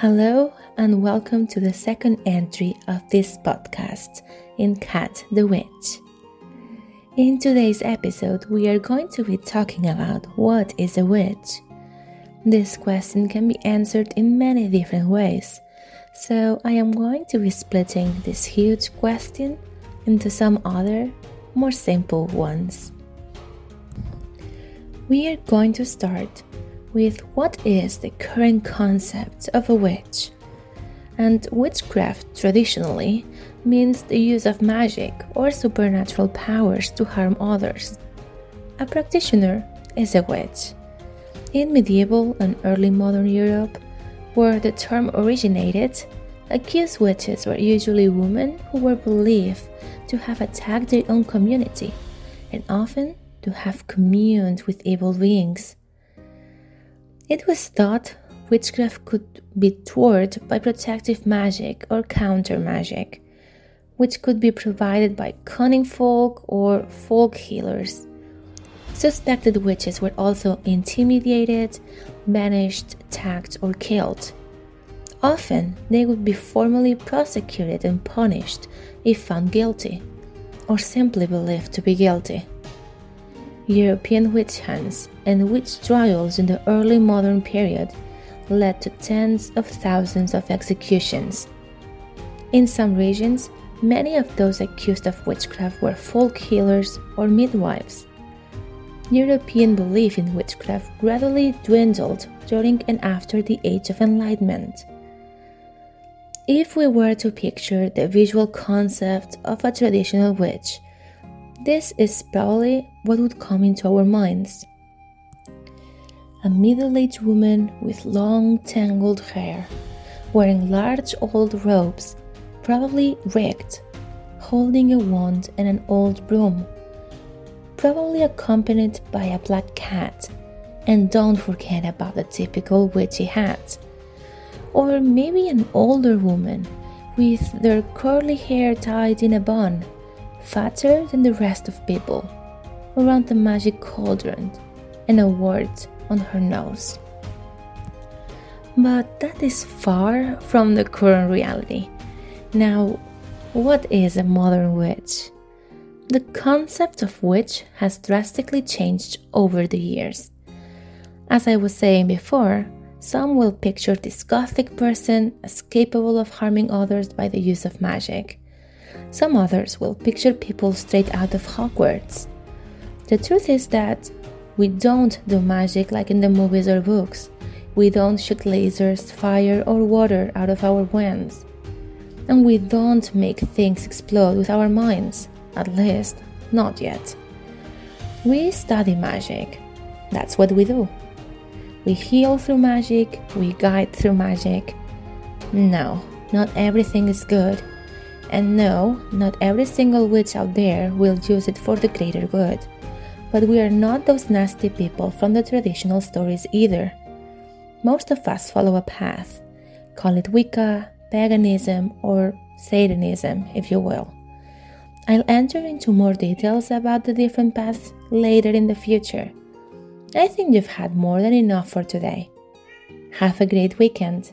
Hello, and welcome to the second entry of this podcast in Cat the Witch. In today's episode, we are going to be talking about what is a witch. This question can be answered in many different ways, so I am going to be splitting this huge question into some other, more simple ones. We are going to start with what is the current concept of a witch. And witchcraft traditionally means the use of magic or supernatural powers to harm others. A practitioner is a witch. In medieval and early modern Europe, where the term originated, accused witches were usually women who were believed to have attacked their own community and often to have communed with evil beings. It was thought witchcraft could be thwarted by protective magic or counter magic, which could be provided by cunning folk or folk healers. Suspected witches were also intimidated, banished, attacked, or killed. Often, they would be formally prosecuted and punished if found guilty, or simply believed to be guilty. European witch hunts and witch trials in the early modern period led to tens of thousands of executions. In some regions, many of those accused of witchcraft were folk healers or midwives. European belief in witchcraft gradually dwindled during and after the Age of Enlightenment. If we were to picture the visual concept of a traditional witch, this is probably what would come into our minds. A middle aged woman with long tangled hair, wearing large old robes, probably rigged, holding a wand and an old broom, probably accompanied by a black cat, and don't forget about the typical witchy hat. Or maybe an older woman with their curly hair tied in a bun fatter than the rest of people, around the magic cauldron, and a wart on her nose. But that is far from the current reality. Now, what is a modern witch? The concept of witch has drastically changed over the years. As I was saying before, some will picture this gothic person as capable of harming others by the use of magic. Some others will picture people straight out of Hogwarts. The truth is that we don't do magic like in the movies or books. We don't shoot lasers, fire, or water out of our wands. And we don't make things explode with our minds, at least, not yet. We study magic. That's what we do. We heal through magic, we guide through magic. No, not everything is good and no, not every single witch out there will use it for the greater good. But we are not those nasty people from the traditional stories either. Most of us follow a path. Call it Wicca, paganism, or Satanism, if you will. I'll enter into more details about the different paths later in the future. I think you've had more than enough for today. Have a great weekend.